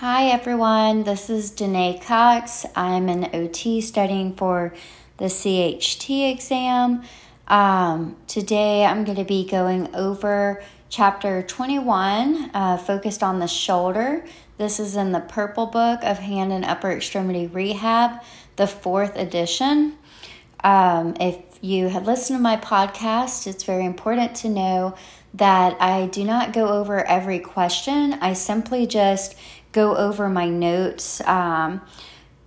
Hi everyone, this is Danae Cox. I'm an OT studying for the CHT exam. Um, today I'm going to be going over chapter 21, uh, focused on the shoulder. This is in the Purple Book of Hand and Upper Extremity Rehab, the fourth edition. Um, if you had listened to my podcast, it's very important to know that I do not go over every question. I simply just go over my notes um,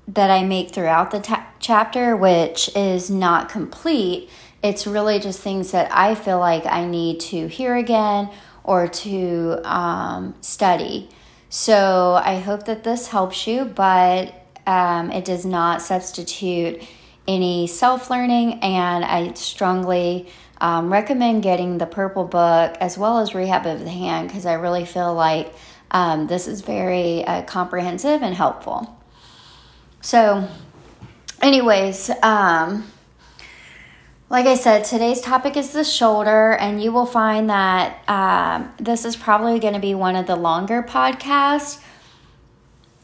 that I make throughout the ta- chapter, which is not complete. It's really just things that I feel like I need to hear again or to um, study. So I hope that this helps you, but um, it does not substitute any self learning, and I strongly um, recommend getting the Purple Book as well as Rehab of the Hand because I really feel like um, this is very uh, comprehensive and helpful. So, anyways, um, like I said, today's topic is the shoulder, and you will find that um, this is probably going to be one of the longer podcasts.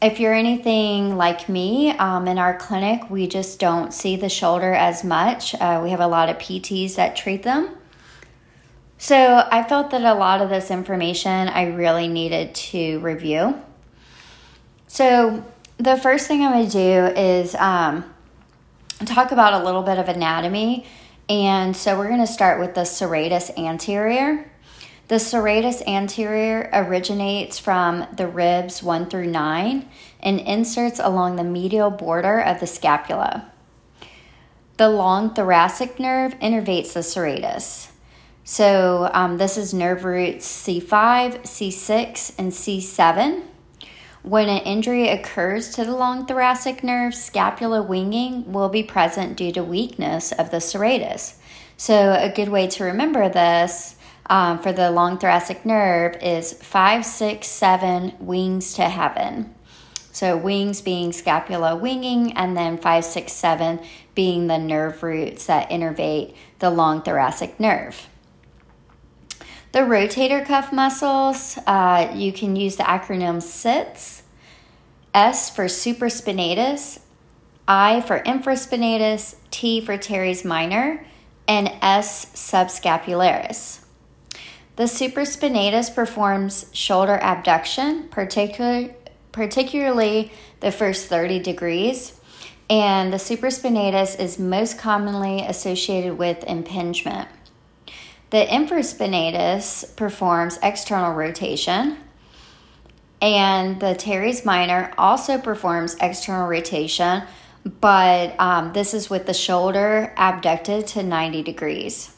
If you're anything like me, um, in our clinic, we just don't see the shoulder as much. Uh, we have a lot of PTs that treat them. So I felt that a lot of this information I really needed to review. So the first thing I'm going to do is um, talk about a little bit of anatomy. And so we're going to start with the serratus anterior. The serratus anterior originates from the ribs 1 through 9 and inserts along the medial border of the scapula. The long thoracic nerve innervates the serratus. So um, this is nerve roots C5, C6, and C7. When an injury occurs to the long thoracic nerve, scapula winging will be present due to weakness of the serratus. So a good way to remember this um, for the long thoracic nerve is 5, 6, 7 wings to heaven. So wings being scapula winging, and then 5, 6, 7 being the nerve roots that innervate the long thoracic nerve. The rotator cuff muscles, uh, you can use the acronym SITS, S for supraspinatus, I for infraspinatus, T for teres minor, and S subscapularis. The supraspinatus performs shoulder abduction, particular, particularly the first 30 degrees, and the supraspinatus is most commonly associated with impingement. The infraspinatus performs external rotation, and the teres minor also performs external rotation, but um, this is with the shoulder abducted to 90 degrees.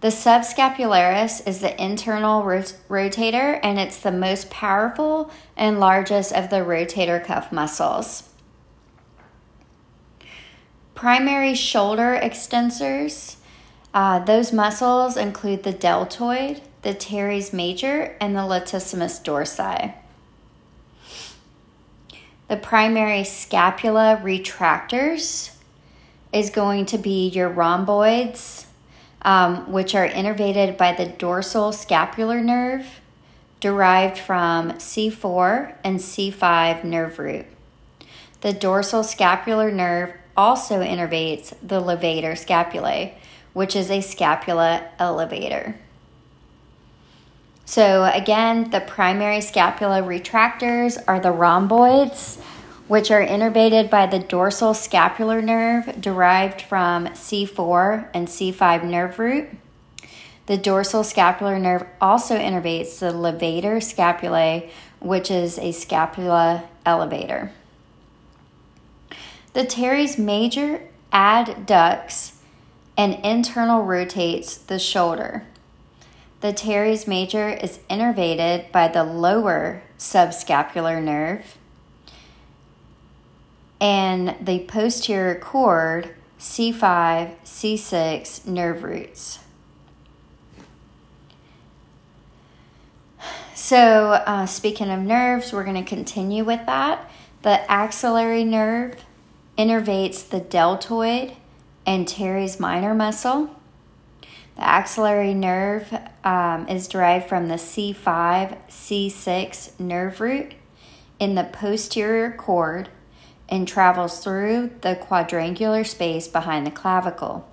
The subscapularis is the internal rot- rotator, and it's the most powerful and largest of the rotator cuff muscles. Primary shoulder extensors uh, those muscles include the deltoid, the teres major, and the latissimus dorsi. The primary scapula retractors is going to be your rhomboids, um, which are innervated by the dorsal scapular nerve derived from C4 and C5 nerve root. The dorsal scapular nerve also innervates the levator scapulae, which is a scapula elevator. So, again, the primary scapula retractors are the rhomboids, which are innervated by the dorsal scapular nerve derived from C4 and C5 nerve root. The dorsal scapular nerve also innervates the levator scapulae, which is a scapula elevator. The teres major adducts and internal rotates the shoulder. The teres major is innervated by the lower subscapular nerve and the posterior cord C5, C6 nerve roots. So, uh, speaking of nerves, we're going to continue with that. The axillary nerve innervates the deltoid and minor muscle. The axillary nerve um, is derived from the C5, C6 nerve root, in the posterior cord and travels through the quadrangular space behind the clavicle.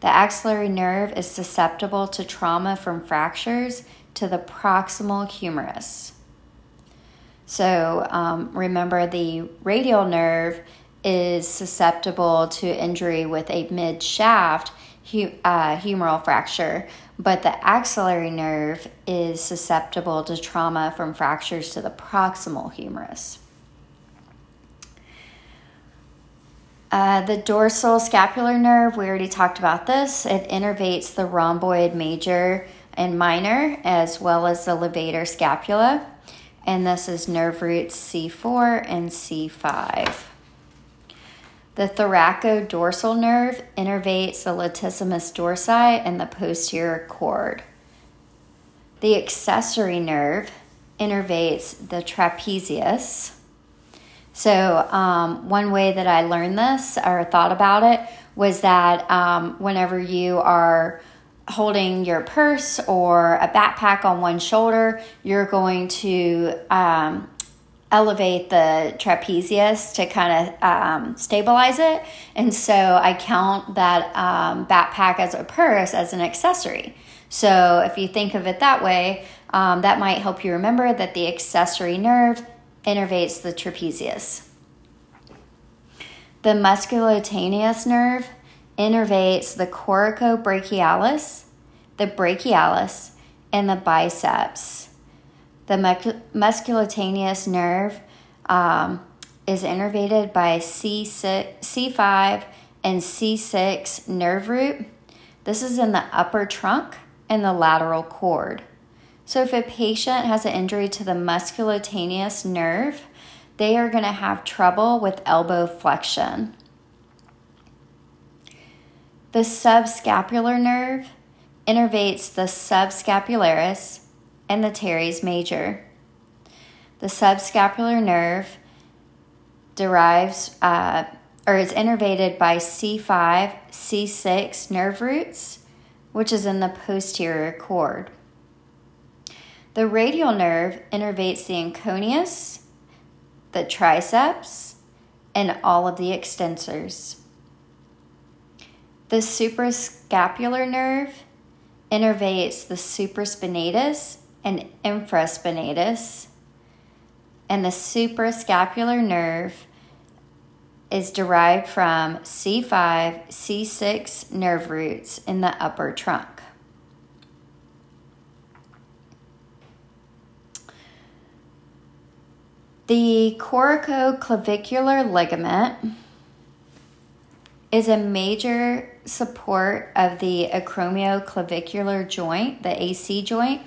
The axillary nerve is susceptible to trauma from fractures to the proximal humerus. So um, remember, the radial nerve is susceptible to injury with a mid shaft uh, humeral fracture, but the axillary nerve is susceptible to trauma from fractures to the proximal humerus. Uh, the dorsal scapular nerve, we already talked about this. It innervates the rhomboid major and minor, as well as the levator scapula. And this is nerve roots C4 and C5. The thoracodorsal nerve innervates the latissimus dorsi and the posterior cord. The accessory nerve innervates the trapezius. So, um, one way that I learned this or thought about it was that um, whenever you are holding your purse or a backpack on one shoulder, you're going to um, elevate the trapezius to kind of um, stabilize it. And so I count that um, backpack as a purse as an accessory. So if you think of it that way, um, that might help you remember that the accessory nerve innervates the trapezius. The musculocutaneous nerve innervates the coracobrachialis, the brachialis, and the biceps. The musculocutaneous nerve um, is innervated by C6, C5 and C6 nerve root. This is in the upper trunk and the lateral cord. So, if a patient has an injury to the musculocutaneous nerve, they are going to have trouble with elbow flexion. The subscapular nerve innervates the subscapularis and the teres major. The subscapular nerve derives uh, or is innervated by C5, C6 nerve roots, which is in the posterior cord. The radial nerve innervates the anconeus, the triceps, and all of the extensors. The suprascapular nerve innervates the supraspinatus and infraspinatus, and the suprascapular nerve is derived from C5, C6 nerve roots in the upper trunk. The coracoclavicular ligament is a major support of the acromioclavicular joint, the AC joint.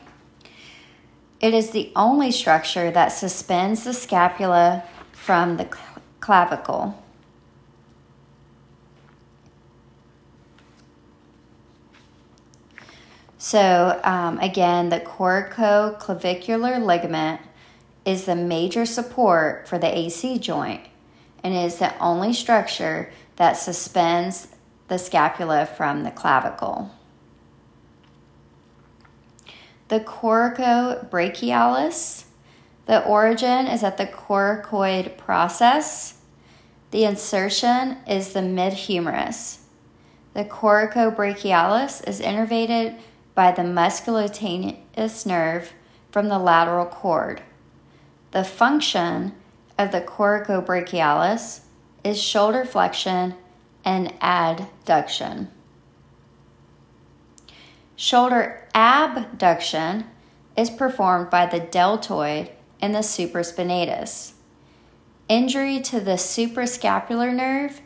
It is the only structure that suspends the scapula from the clavicle. So, um, again, the coracoclavicular ligament is the major support for the AC joint and is the only structure that suspends the scapula from the clavicle. The coracobrachialis, the origin is at the coracoid process. The insertion is the mid humerus. The coracobrachialis is innervated by the musculocutaneous nerve from the lateral cord. The function of the coracobrachialis is shoulder flexion and adduction. Shoulder abduction is performed by the deltoid and the supraspinatus. Injury to the suprascapular nerve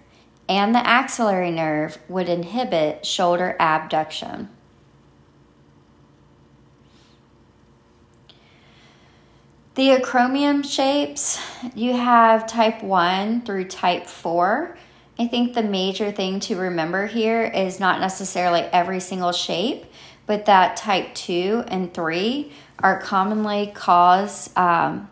and the axillary nerve would inhibit shoulder abduction. The acromion shapes, you have type 1 through type 4. I think the major thing to remember here is not necessarily every single shape, but that type 2 and 3 are commonly cause um,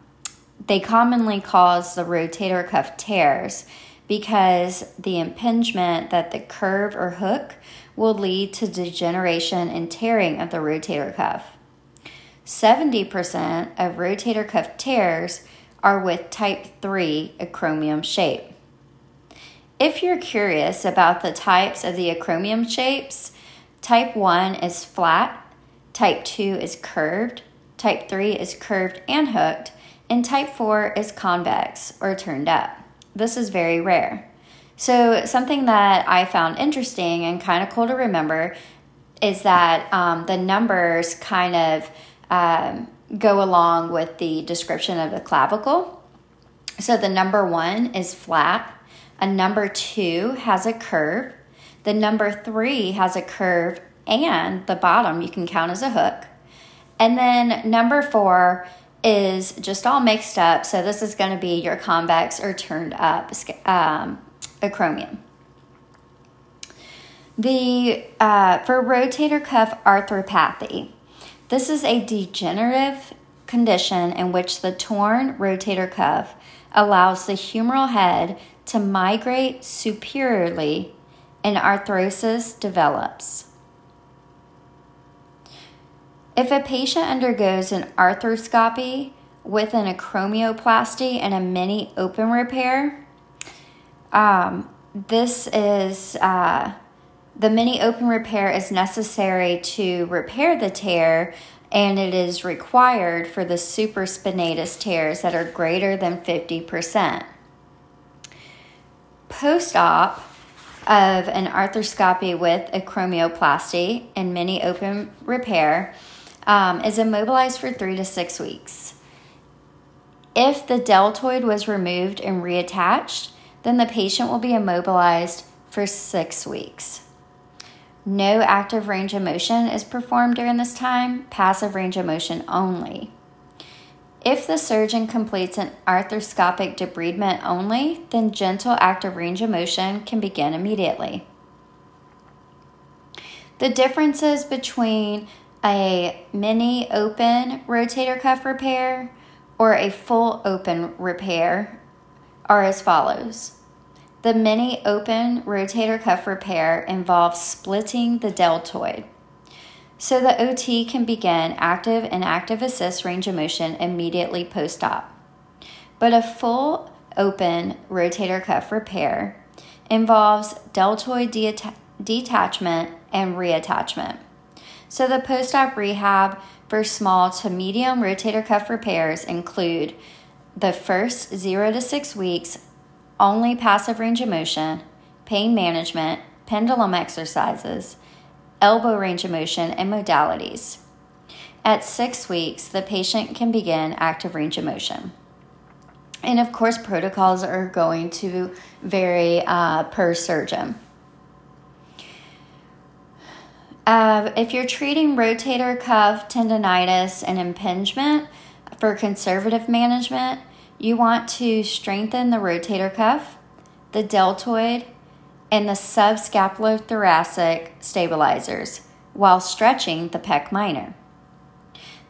they commonly cause the rotator cuff tears because the impingement that the curve or hook will lead to degeneration and tearing of the rotator cuff. 70% of rotator cuff tears are with type 3 acromion shape. If you're curious about the types of the acromion shapes, type 1 is flat, type 2 is curved, type 3 is curved and hooked, and type 4 is convex or turned up. This is very rare. So, something that I found interesting and kind of cool to remember is that um, the numbers kind of um, go along with the description of the clavicle. So, the number one is flat, a number two has a curve, the number three has a curve, and the bottom you can count as a hook. And then number four is just all mixed up. So this is going to be your convex or turned up um, acromion. The uh, for rotator cuff arthropathy, this is a degenerative condition in which the torn rotator cuff allows the humeral head to migrate superiorly and arthrosis develops. If a patient undergoes an arthroscopy with an acromioplasty and a mini open repair, um, this is uh, the mini open repair is necessary to repair the tear and it is required for the supraspinatus tears that are greater than 50%. Post op of an arthroscopy with acromioplasty and mini open repair, um, is immobilized for three to six weeks. If the deltoid was removed and reattached, then the patient will be immobilized for six weeks. No active range of motion is performed during this time, passive range of motion only. If the surgeon completes an arthroscopic debridement only, then gentle active range of motion can begin immediately. The differences between a mini open rotator cuff repair or a full open repair are as follows. The mini open rotator cuff repair involves splitting the deltoid. So the OT can begin active and active assist range of motion immediately post op. But a full open rotator cuff repair involves deltoid detachment and reattachment. So, the post op rehab for small to medium rotator cuff repairs include the first zero to six weeks, only passive range of motion, pain management, pendulum exercises, elbow range of motion, and modalities. At six weeks, the patient can begin active range of motion. And of course, protocols are going to vary uh, per surgeon. Uh, if you're treating rotator cuff tendonitis and impingement for conservative management, you want to strengthen the rotator cuff, the deltoid, and the subscapulothoracic stabilizers while stretching the pec minor.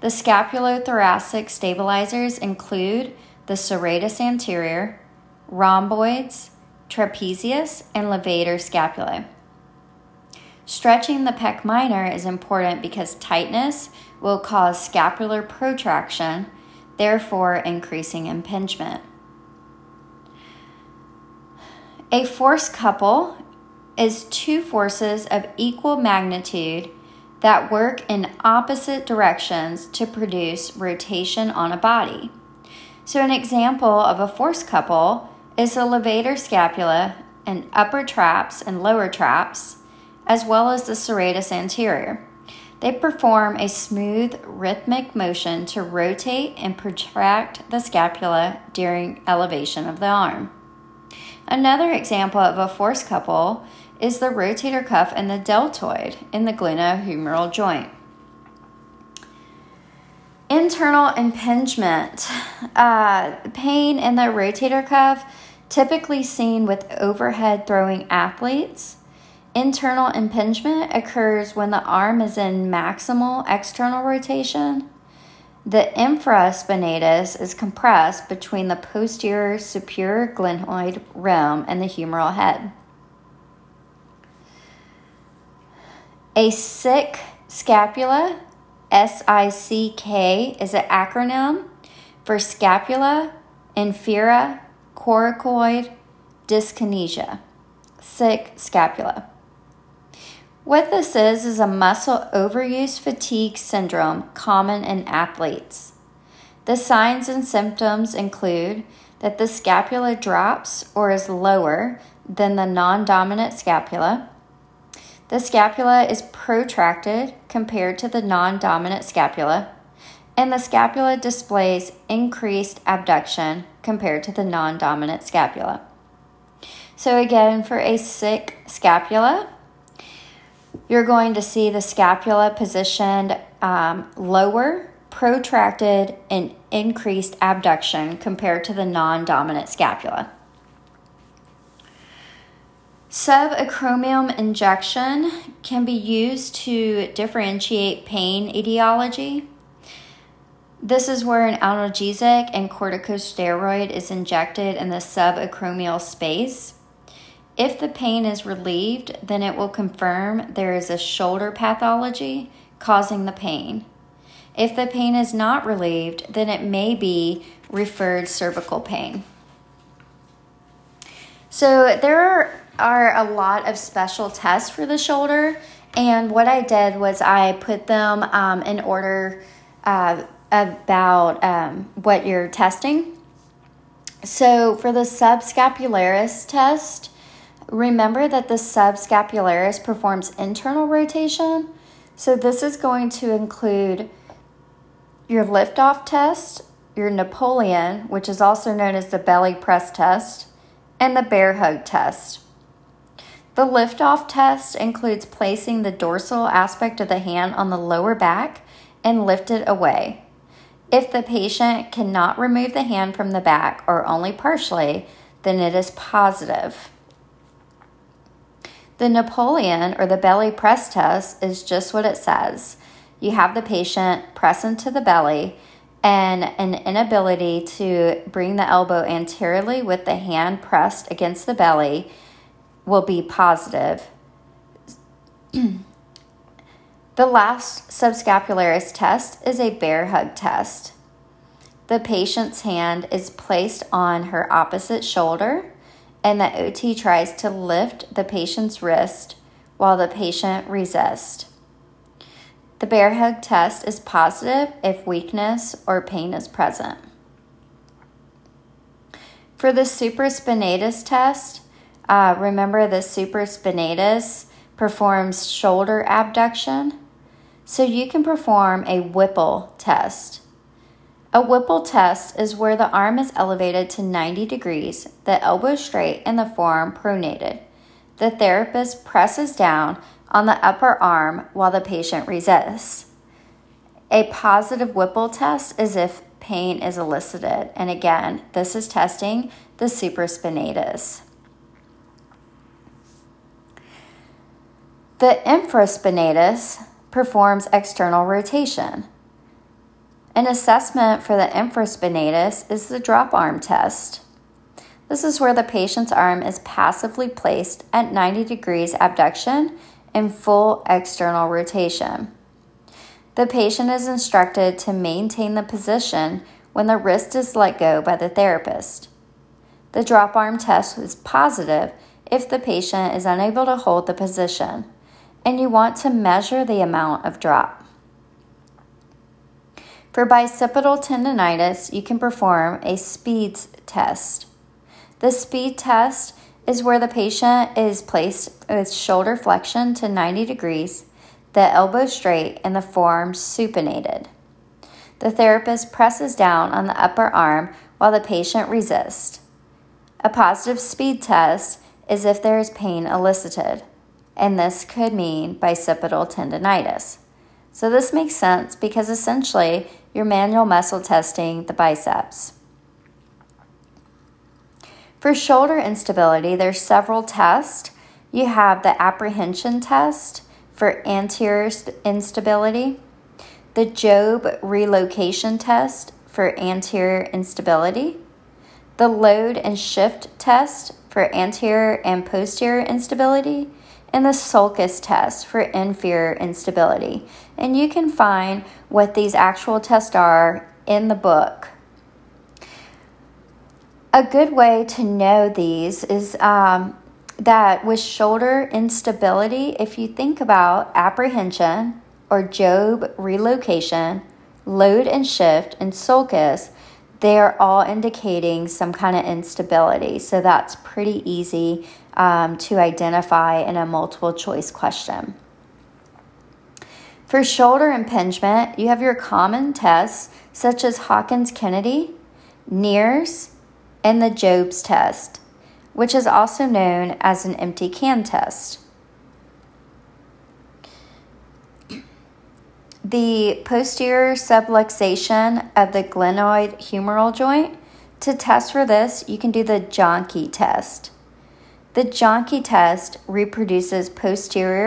The scapulothoracic stabilizers include the serratus anterior, rhomboids, trapezius, and levator scapulae. Stretching the pec minor is important because tightness will cause scapular protraction, therefore increasing impingement. A force couple is two forces of equal magnitude that work in opposite directions to produce rotation on a body. So, an example of a force couple is the levator scapula and upper traps and lower traps as well as the serratus anterior. They perform a smooth, rhythmic motion to rotate and protract the scapula during elevation of the arm. Another example of a force couple is the rotator cuff and the deltoid in the glenohumeral joint. Internal impingement, uh, pain in the rotator cuff, typically seen with overhead throwing athletes Internal impingement occurs when the arm is in maximal external rotation. The infraspinatus is compressed between the posterior superior glenoid rim and the humeral head. A sick scapula, S I C K, is an acronym for scapula infera coracoid dyskinesia, sick scapula. What this is is a muscle overuse fatigue syndrome common in athletes. The signs and symptoms include that the scapula drops or is lower than the non dominant scapula. The scapula is protracted compared to the non dominant scapula, and the scapula displays increased abduction compared to the non dominant scapula. So, again, for a sick scapula, you're going to see the scapula positioned um, lower, protracted, and increased abduction compared to the non dominant scapula. Subacromial injection can be used to differentiate pain etiology. This is where an analgesic and corticosteroid is injected in the subacromial space. If the pain is relieved, then it will confirm there is a shoulder pathology causing the pain. If the pain is not relieved, then it may be referred cervical pain. So, there are a lot of special tests for the shoulder, and what I did was I put them um, in order uh, about um, what you're testing. So, for the subscapularis test, Remember that the subscapularis performs internal rotation. So this is going to include your liftoff test, your Napoleon, which is also known as the belly press test, and the bear hug test. The liftoff test includes placing the dorsal aspect of the hand on the lower back and lift it away. If the patient cannot remove the hand from the back or only partially, then it is positive. The Napoleon or the belly press test is just what it says. You have the patient press into the belly and an inability to bring the elbow anteriorly with the hand pressed against the belly will be positive. the last subscapularis test is a bear hug test. The patient's hand is placed on her opposite shoulder and the OT tries to lift the patient's wrist while the patient resists. The bear hug test is positive if weakness or pain is present. For the supraspinatus test, uh, remember the supraspinatus performs shoulder abduction. So you can perform a Whipple test. A Whipple test is where the arm is elevated to 90 degrees, the elbow straight, and the forearm pronated. The therapist presses down on the upper arm while the patient resists. A positive Whipple test is if pain is elicited, and again, this is testing the supraspinatus. The infraspinatus performs external rotation. An assessment for the infraspinatus is the drop arm test. This is where the patient's arm is passively placed at 90 degrees abduction and full external rotation. The patient is instructed to maintain the position when the wrist is let go by the therapist. The drop arm test is positive if the patient is unable to hold the position, and you want to measure the amount of drop. For bicipital tendonitis, you can perform a SPEED test. The SPEED test is where the patient is placed with shoulder flexion to 90 degrees, the elbow straight, and the forearm supinated. The therapist presses down on the upper arm while the patient resists. A positive SPEED test is if there is pain elicited, and this could mean bicipital tendonitis. So, this makes sense because essentially you're manual muscle testing the biceps. For shoulder instability, there's several tests. You have the apprehension test for anterior instability, the Jobe relocation test for anterior instability, the load and shift test for anterior and posterior instability, and the sulcus test for inferior instability. And you can find what these actual tests are in the book. a good way to know these is um, that with shoulder instability, if you think about apprehension or Jobe relocation, load and shift, and sulcus, they're all indicating some kind of instability. So that's pretty easy um, to identify in a multiple choice question. For shoulder impingement, you have your common tests such as Hawkins Kennedy, Neer's, and the Jobe's test, which is also known as an empty can test. The posterior subluxation of the glenoid humeral joint. To test for this, you can do the Jahnke test. The Jahnke test reproduces posterior